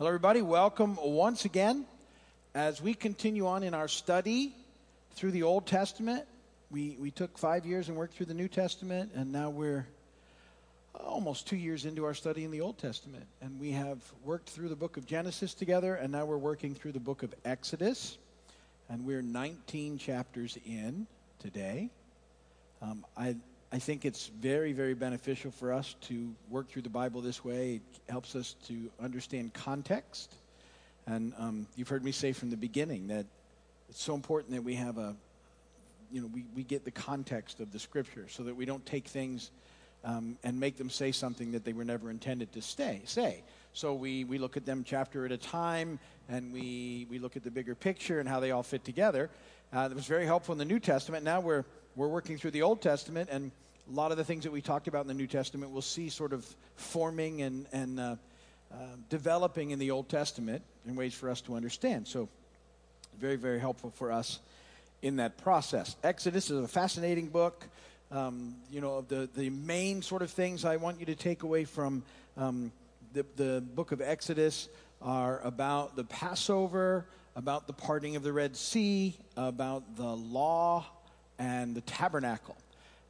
Hello, everybody. Welcome once again. As we continue on in our study through the Old Testament, we, we took five years and worked through the New Testament, and now we're almost two years into our study in the Old Testament. And we have worked through the book of Genesis together, and now we're working through the book of Exodus. And we're 19 chapters in today. Um, I, I think it's very, very beneficial for us to work through the Bible this way. It helps us to understand context. And um, you've heard me say from the beginning that it's so important that we have a, you know, we, we get the context of the scripture so that we don't take things um, and make them say something that they were never intended to stay, say. So we, we look at them chapter at a time and we, we look at the bigger picture and how they all fit together. Uh, that was very helpful in the New Testament. Now we're we're working through the Old Testament, and a lot of the things that we talked about in the New Testament we'll see sort of forming and, and uh, uh, developing in the Old Testament in ways for us to understand. So, very, very helpful for us in that process. Exodus is a fascinating book. Um, you know, the, the main sort of things I want you to take away from um, the, the book of Exodus are about the Passover, about the parting of the Red Sea, about the law and the tabernacle.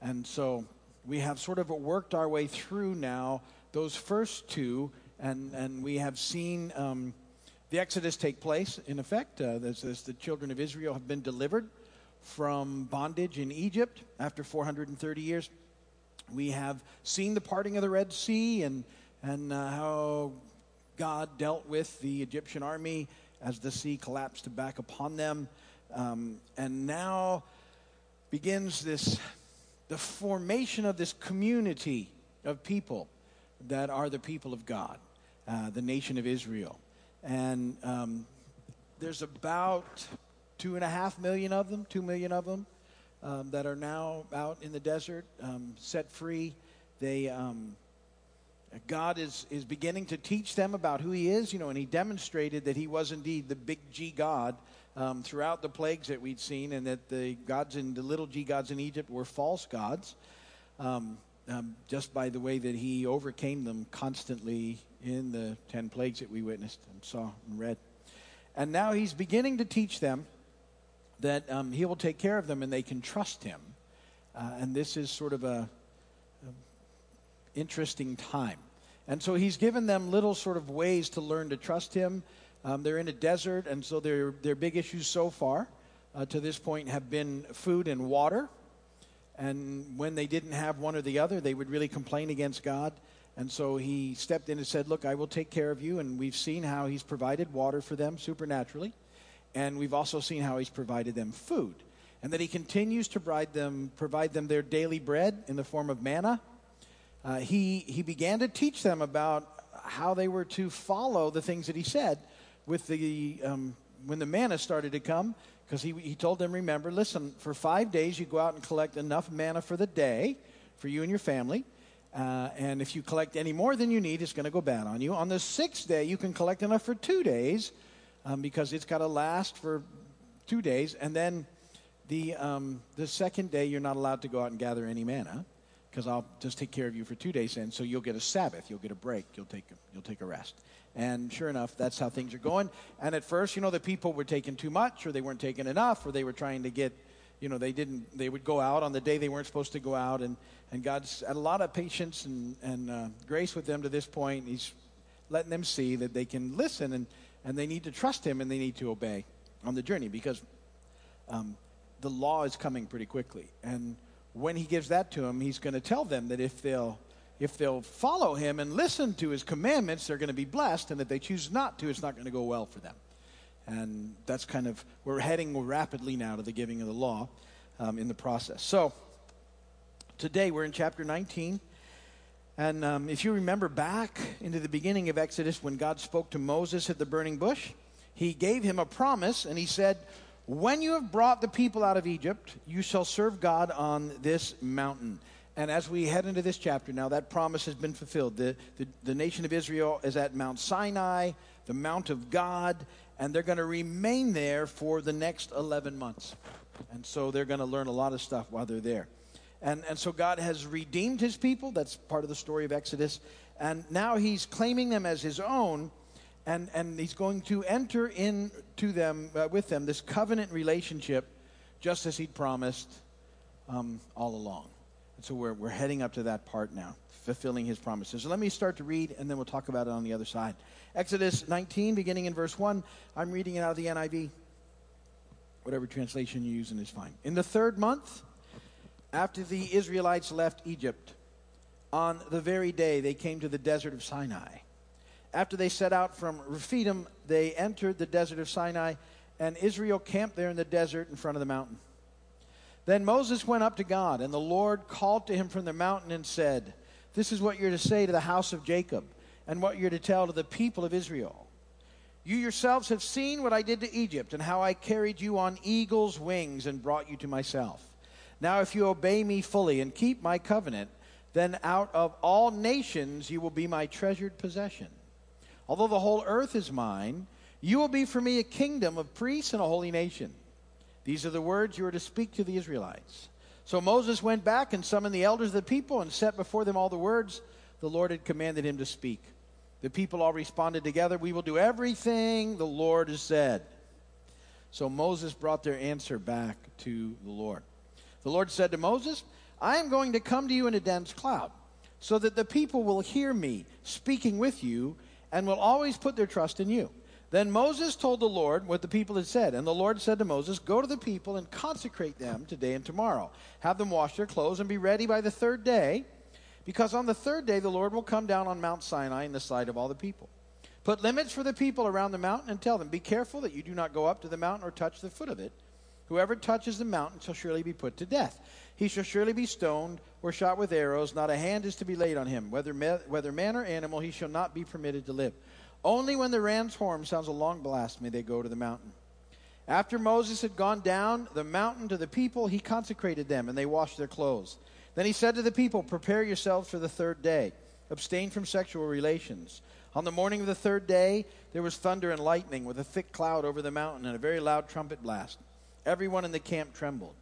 And so we have sort of worked our way through now those first two, and, and we have seen um, the Exodus take place, in effect, uh, the children of Israel have been delivered from bondage in Egypt after 430 years. We have seen the parting of the Red Sea and, and uh, how God dealt with the Egyptian army as the sea collapsed back upon them. Um, and now begins this the formation of this community of people that are the people of God, uh, the nation of Israel. And um, there's about two and a half million of them, two million of them, um, that are now out in the desert, um, set free. They, um, God is, is beginning to teach them about who He is, you know, and He demonstrated that He was indeed the big G God um, throughout the plagues that we'd seen, and that the gods in the little g gods in Egypt were false gods, um, um, just by the way that he overcame them constantly in the ten plagues that we witnessed and saw and read. And now he's beginning to teach them that um, he will take care of them and they can trust him. Uh, and this is sort of a, a interesting time. And so he's given them little sort of ways to learn to trust him um, they're in a desert, and so their, their big issues so far uh, to this point have been food and water. And when they didn't have one or the other, they would really complain against God. And so he stepped in and said, Look, I will take care of you. And we've seen how he's provided water for them supernaturally. And we've also seen how he's provided them food. And that he continues to provide them, provide them their daily bread in the form of manna. Uh, he, he began to teach them about how they were to follow the things that he said with the um, when the manna started to come, because he, he told them, remember, listen, for five days you go out and collect enough manna for the day for you and your family. Uh, and if you collect any more than you need, it's going to go bad on you. On the sixth day, you can collect enough for two days um, because it's got to last for two days. And then the, um, the second day, you're not allowed to go out and gather any manna because I'll just take care of you for two days. And so you'll get a Sabbath, you'll get a break, you'll take a, you'll take a rest. And sure enough, that's how things are going. And at first, you know, the people were taking too much, or they weren't taking enough, or they were trying to get, you know, they didn't, they would go out on the day they weren't supposed to go out. And, and God's had a lot of patience and, and uh, grace with them to this point. He's letting them see that they can listen and, and they need to trust Him and they need to obey on the journey because um, the law is coming pretty quickly. And when He gives that to them, He's going to tell them that if they'll if they'll follow him and listen to his commandments, they're going to be blessed. And if they choose not to, it's not going to go well for them. And that's kind of, we're heading rapidly now to the giving of the law um, in the process. So, today we're in chapter 19. And um, if you remember back into the beginning of Exodus when God spoke to Moses at the burning bush, he gave him a promise and he said, When you have brought the people out of Egypt, you shall serve God on this mountain. And as we head into this chapter now, that promise has been fulfilled. The, the, the nation of Israel is at Mount Sinai, the Mount of God, and they're going to remain there for the next 11 months. And so they're going to learn a lot of stuff while they're there. And, and so God has redeemed his people. That's part of the story of Exodus. And now he's claiming them as his own. And, and he's going to enter into them uh, with them this covenant relationship just as he'd promised um, all along. And so we're, we're heading up to that part now, fulfilling his promises. So let me start to read, and then we'll talk about it on the other side. Exodus 19, beginning in verse 1. I'm reading it out of the NIV. Whatever translation you're using is fine. In the third month, after the Israelites left Egypt, on the very day they came to the desert of Sinai. After they set out from Rephidim, they entered the desert of Sinai, and Israel camped there in the desert in front of the mountain. Then Moses went up to God, and the Lord called to him from the mountain and said, This is what you're to say to the house of Jacob, and what you're to tell to the people of Israel. You yourselves have seen what I did to Egypt, and how I carried you on eagle's wings and brought you to myself. Now, if you obey me fully and keep my covenant, then out of all nations you will be my treasured possession. Although the whole earth is mine, you will be for me a kingdom of priests and a holy nation. These are the words you are to speak to the Israelites. So Moses went back and summoned the elders of the people and set before them all the words the Lord had commanded him to speak. The people all responded together, We will do everything the Lord has said. So Moses brought their answer back to the Lord. The Lord said to Moses, I am going to come to you in a dense cloud, so that the people will hear me speaking with you and will always put their trust in you. Then Moses told the Lord what the people had said. And the Lord said to Moses, Go to the people and consecrate them today and tomorrow. Have them wash their clothes and be ready by the third day, because on the third day the Lord will come down on Mount Sinai in the sight of all the people. Put limits for the people around the mountain and tell them, Be careful that you do not go up to the mountain or touch the foot of it. Whoever touches the mountain shall surely be put to death. He shall surely be stoned or shot with arrows. Not a hand is to be laid on him. Whether, whether man or animal, he shall not be permitted to live. Only when the ram's horn sounds a long blast may they go to the mountain. After Moses had gone down the mountain to the people, he consecrated them, and they washed their clothes. Then he said to the people, Prepare yourselves for the third day. Abstain from sexual relations. On the morning of the third day, there was thunder and lightning with a thick cloud over the mountain and a very loud trumpet blast. Everyone in the camp trembled.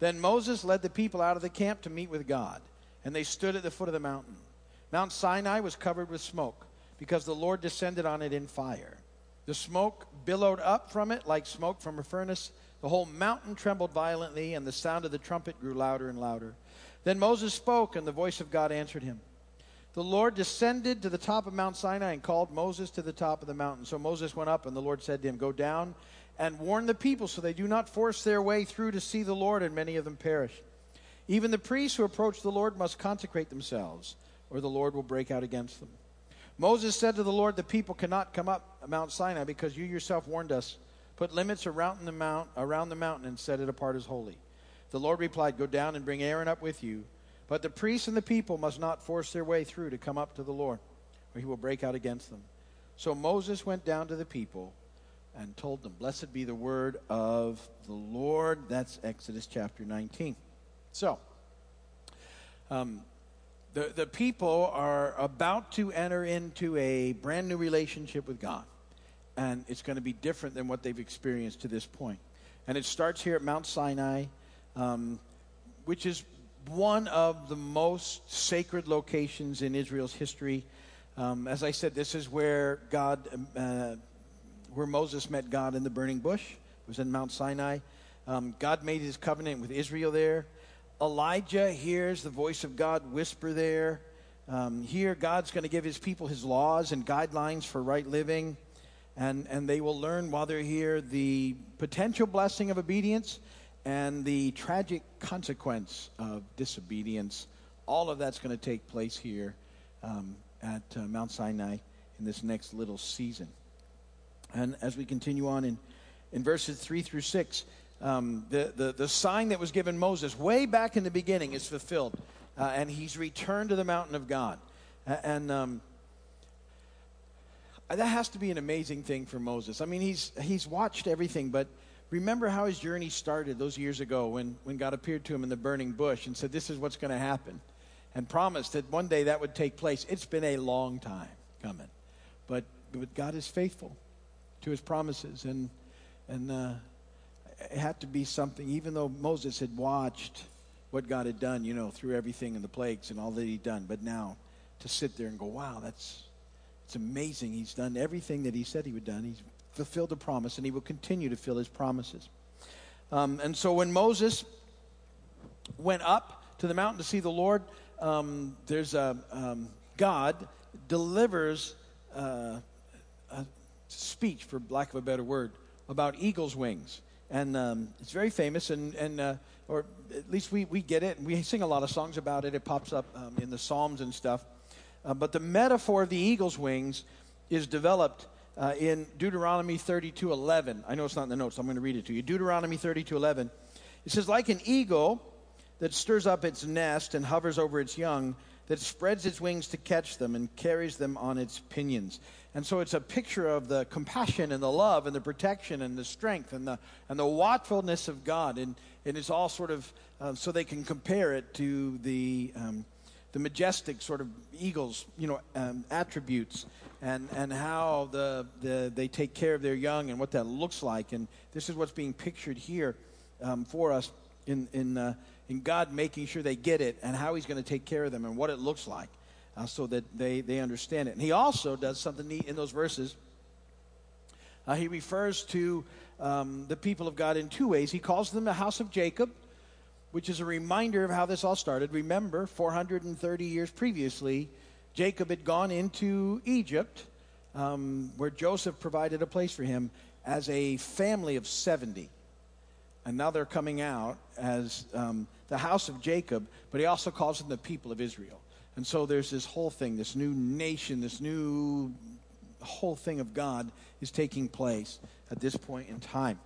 Then Moses led the people out of the camp to meet with God, and they stood at the foot of the mountain. Mount Sinai was covered with smoke, because the Lord descended on it in fire. The smoke billowed up from it like smoke from a furnace. The whole mountain trembled violently, and the sound of the trumpet grew louder and louder. Then Moses spoke, and the voice of God answered him. The Lord descended to the top of Mount Sinai and called Moses to the top of the mountain. So Moses went up, and the Lord said to him, Go down and warn the people so they do not force their way through to see the Lord, and many of them perish. Even the priests who approach the Lord must consecrate themselves, or the Lord will break out against them. Moses said to the Lord, The people cannot come up Mount Sinai because you yourself warned us. Put limits around the, mount, around the mountain and set it apart as holy. The Lord replied, Go down and bring Aaron up with you. But the priests and the people must not force their way through to come up to the Lord, or he will break out against them. So Moses went down to the people and told them, Blessed be the word of the Lord. That's Exodus chapter 19. So, um, the, the people are about to enter into a brand new relationship with God. And it's going to be different than what they've experienced to this point. And it starts here at Mount Sinai, um, which is one of the most sacred locations in Israel's history. Um, as I said, this is where God uh, where Moses met God in the burning bush. It was in Mount Sinai. Um, God made his covenant with Israel there. Elijah hears the voice of God whisper there. Um, here, God's going to give his people his laws and guidelines for right living. And, and they will learn while they're here the potential blessing of obedience and the tragic consequence of disobedience. All of that's going to take place here um, at uh, Mount Sinai in this next little season. And as we continue on in, in verses 3 through 6, um, the, the, the sign that was given Moses way back in the beginning is fulfilled. Uh, and he's returned to the mountain of God. And um, that has to be an amazing thing for Moses. I mean, he's, he's watched everything, but remember how his journey started those years ago when, when God appeared to him in the burning bush and said, This is what's going to happen, and promised that one day that would take place. It's been a long time coming, but, but God is faithful to his promises. And, and uh, it had to be something, even though Moses had watched what God had done, you know, through everything and the plagues and all that he'd done. But now to sit there and go, wow, that's, It's amazing. He's done everything that he said he would done. He's fulfilled the promise, and he will continue to fill his promises. Um, and so when Moses went up to the mountain to see the Lord, um, there's a um, God delivers uh, a speech, for lack of a better word, about eagle's wings, and um, it's very famous, and and uh, or at least we we get it, and we sing a lot of songs about it. It pops up um, in the Psalms and stuff. Uh, but the metaphor of the eagle's wings is developed uh, in Deuteronomy 32:11. I know it's not in the notes. So I'm going to read it to you. Deuteronomy 32:11. It says, "Like an eagle that stirs up its nest and hovers over its young, that spreads its wings to catch them and carries them on its pinions." And so it's a picture of the compassion and the love and the protection and the strength and the and the watchfulness of God. And and it's all sort of uh, so they can compare it to the um, the majestic sort of eagles, you know, um, attributes and, and how the, the, they take care of their young and what that looks like. And this is what's being pictured here um, for us in, in, uh, in God making sure they get it and how He's going to take care of them and what it looks like uh, so that they, they understand it. And He also does something neat in those verses. Uh, he refers to um, the people of God in two ways. He calls them the house of Jacob, which is a reminder of how this all started. Remember, 430 years previously, Jacob had gone into Egypt, um, where Joseph provided a place for him, as a family of 70. And now they're coming out as um, the house of Jacob, but he also calls them the people of Israel. And so there's this whole thing, this new nation, this new whole thing of God is taking place at this point in time.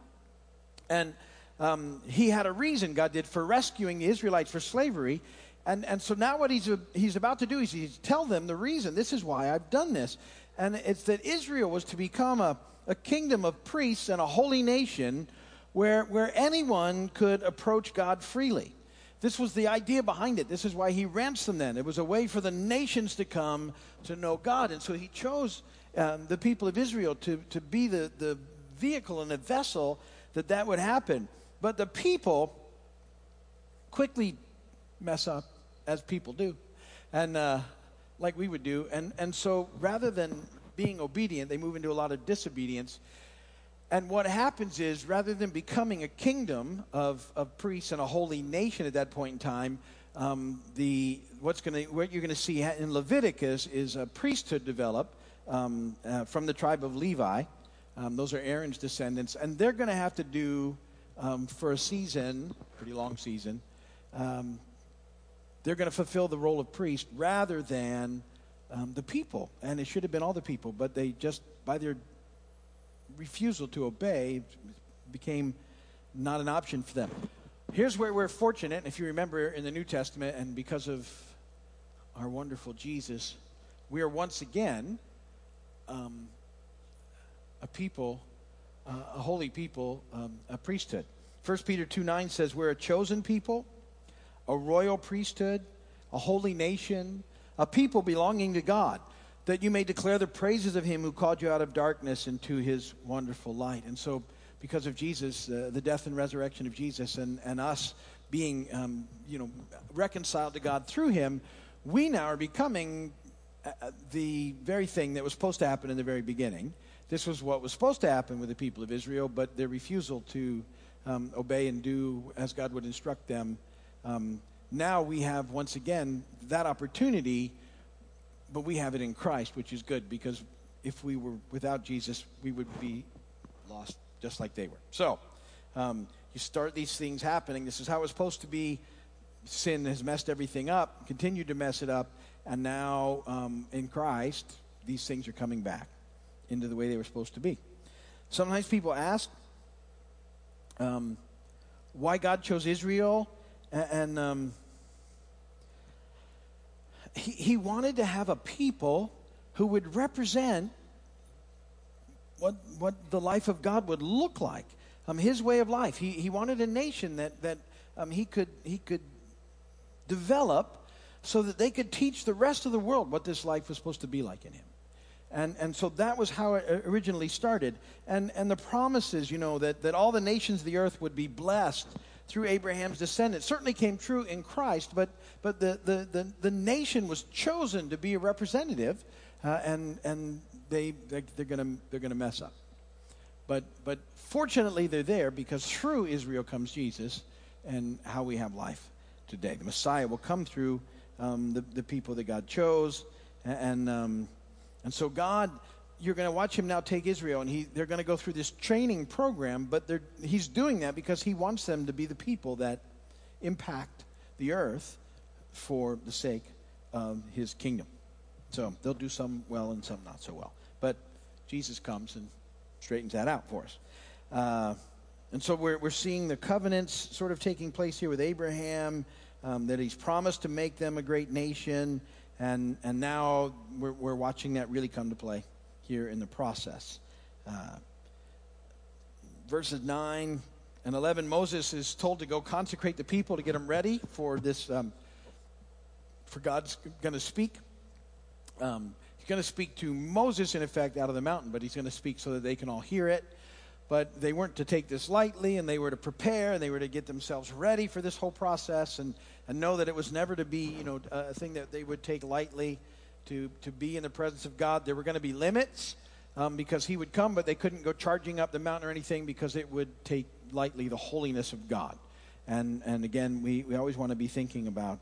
And um, he had a reason, God did, for rescuing the Israelites for slavery. And, and so now what he's, he's about to do is he's tell them the reason. This is why I've done this. And it's that Israel was to become a, a kingdom of priests and a holy nation where, where anyone could approach God freely. This was the idea behind it. This is why he ransomed them. It was a way for the nations to come to know God. And so he chose um, the people of Israel to, to be the, the vehicle and the vessel that that would happen. But the people quickly mess up as people do, and uh, like we would do. And, and so rather than being obedient, they move into a lot of disobedience. And what happens is, rather than becoming a kingdom of, of priests and a holy nation at that point in time, um, the what's to what you're going to see in Leviticus is a priesthood develop um, uh, from the tribe of Levi. Um, those are Aaron's descendants, and they're going to have to do um, for a season, pretty long season, um, they're going to fulfill the role of priest rather than um, the people. And it should have been all the people, but they just, by their refusal to obey, became not an option for them. Here's where we're fortunate, if you remember in the New Testament, and because of our wonderful Jesus, we are once again um, a people, uh, a holy people, um, a priesthood. 1 Peter 2 9 says, We're a chosen people a royal priesthood, a holy nation, a people belonging to God, that you may declare the praises of him who called you out of darkness into his wonderful light. And so, because of Jesus, uh, the death and resurrection of Jesus, and, and us being, um, you know, reconciled to God through him, we now are becoming uh, uh, the very thing that was supposed to happen in the very beginning. This was what was supposed to happen with the people of Israel, but their refusal to um, obey and do as God would instruct them um, now we have, once again, that opportunity, but we have it in Christ, which is good because if we were without Jesus, we would be lost just like they were. So, um, you start these things happening. This is how it's supposed to be. Sin has messed everything up, continued to mess it up, and now um, in Christ, these things are coming back into the way they were supposed to be. Sometimes people ask um, why God chose Israel and um, he, he wanted to have a people who would represent what, what the life of God would look like, um, his way of life. He, he wanted a nation that, that um, he, could, he could develop so that they could teach the rest of the world what this life was supposed to be like in him. And, and so that was how it originally started. And, and the promises, you know, that, that all the nations of the earth would be blessed through Abraham's descendants. Certainly came true in Christ, but, but the, the, the, the nation was chosen to be a representative uh, and and they they- they're gonna they're gonna mess up. But but fortunately they're there because through Israel comes Jesus and how we have life today. The Messiah will come through um, the the people that God chose, and um, and so God. You're going to watch him now take Israel, and he, they're going to go through this training program, but he's doing that because he wants them to be the people that impact the earth for the sake of his kingdom. So they'll do some well and some not so well. But Jesus comes and straightens that out for us. Uh, and so we're, we're seeing the covenants sort of taking place here with Abraham, um, that he's promised to make them a great nation. And, and now we're, we're watching that really come to play here in the process. Uh, verses 9 and 11, Moses is told to go consecrate the people to get them ready for this, um, for God's going to speak. Um, he's going to speak to Moses, in effect, out of the mountain, but he's going to speak so that they can all hear it. But they weren't to take this lightly, and they were to prepare, and they were to get themselves ready for this whole process, and, and know that it was never to be, you know, a thing that they would take lightly. To, to be in the presence of God, there were going to be limits um, because He would come, but they couldn't go charging up the mountain or anything because it would take lightly the holiness of God. And and again, we, we always want to be thinking about,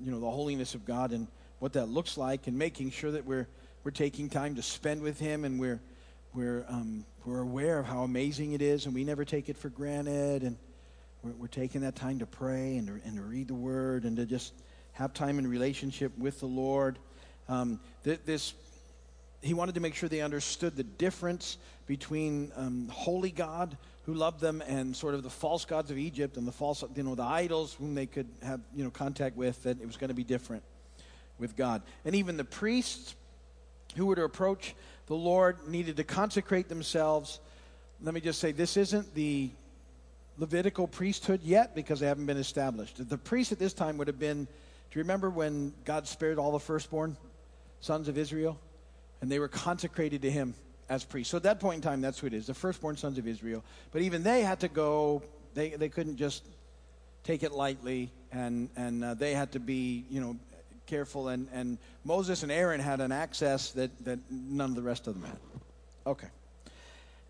you know, the holiness of God and what that looks like, and making sure that we're we're taking time to spend with Him, and we're we're um, we're aware of how amazing it is, and we never take it for granted, and we're, we're taking that time to pray and to, and to read the Word and to just have time in relationship with the Lord. Um, th- this he wanted to make sure they understood the difference between um, holy God who loved them and sort of the false gods of Egypt and the false, you know, the idols whom they could have, you know, contact with. That it was going to be different with God, and even the priests who were to approach the Lord needed to consecrate themselves. Let me just say, this isn't the Levitical priesthood yet because they haven't been established. The priests at this time would have been. Do you remember when God spared all the firstborn sons of Israel? And they were consecrated to him as priests. So at that point in time, that's who it is the firstborn sons of Israel. But even they had to go, they, they couldn't just take it lightly, and, and uh, they had to be, you know, careful. And, and Moses and Aaron had an access that, that none of the rest of them had. Okay.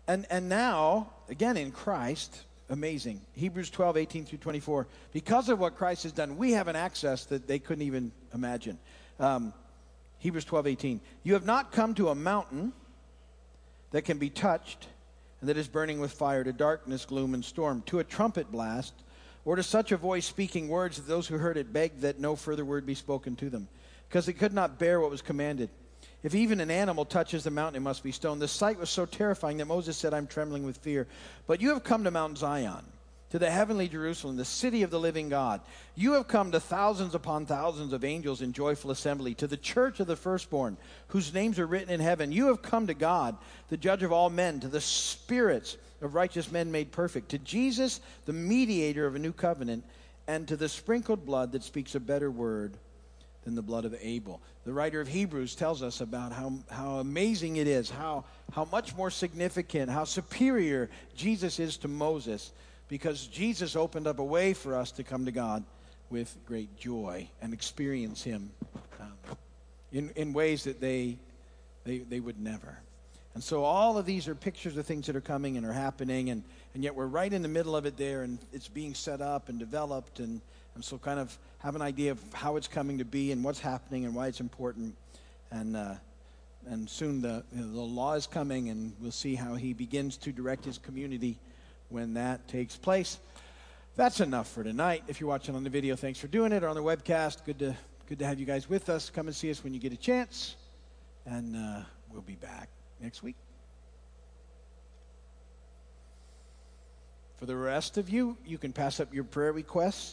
And, and now, again in Christ, amazing. Hebrews 12, 18 through 24. Because of what Christ has done, we have an access that they couldn't even imagine. Um, Hebrews 12, 18. You have not come to a mountain that can be touched and that is burning with fire, to darkness, gloom, and storm, to a trumpet blast, or to such a voice speaking words that those who heard it begged that no further word be spoken to them, because they could not bear what was commanded. If even an animal touches the mountain, it must be stoned. The sight was so terrifying that Moses said, I'm trembling with fear. But you have come to Mount Zion, to the heavenly Jerusalem, the city of the living God. You have come to thousands upon thousands of angels in joyful assembly, to the church of the firstborn, whose names are written in heaven. You have come to God, the judge of all men, to the spirits of righteous men made perfect, to Jesus, the mediator of a new covenant, and to the sprinkled blood that speaks a better word than the blood of Abel. The writer of Hebrews tells us about how, how amazing it is, how, how much more significant, how superior Jesus is to Moses, because Jesus opened up a way for us to come to God with great joy and experience Him um, in, in ways that they, they, they would never. And so all of these are pictures of things that are coming and are happening, and, and yet we're right in the middle of it there, and it's being set up and developed, and, and so kind of have an idea of how it's coming to be and what's happening and why it's important. And, uh, and soon the, you know, the law is coming, and we'll see how he begins to direct his community when that takes place. That's enough for tonight. If you're watching on the video, thanks for doing it, or on the webcast. Good to, good to have you guys with us. Come and see us when you get a chance, and uh, we'll be back next week. For the rest of you, you can pass up your prayer requests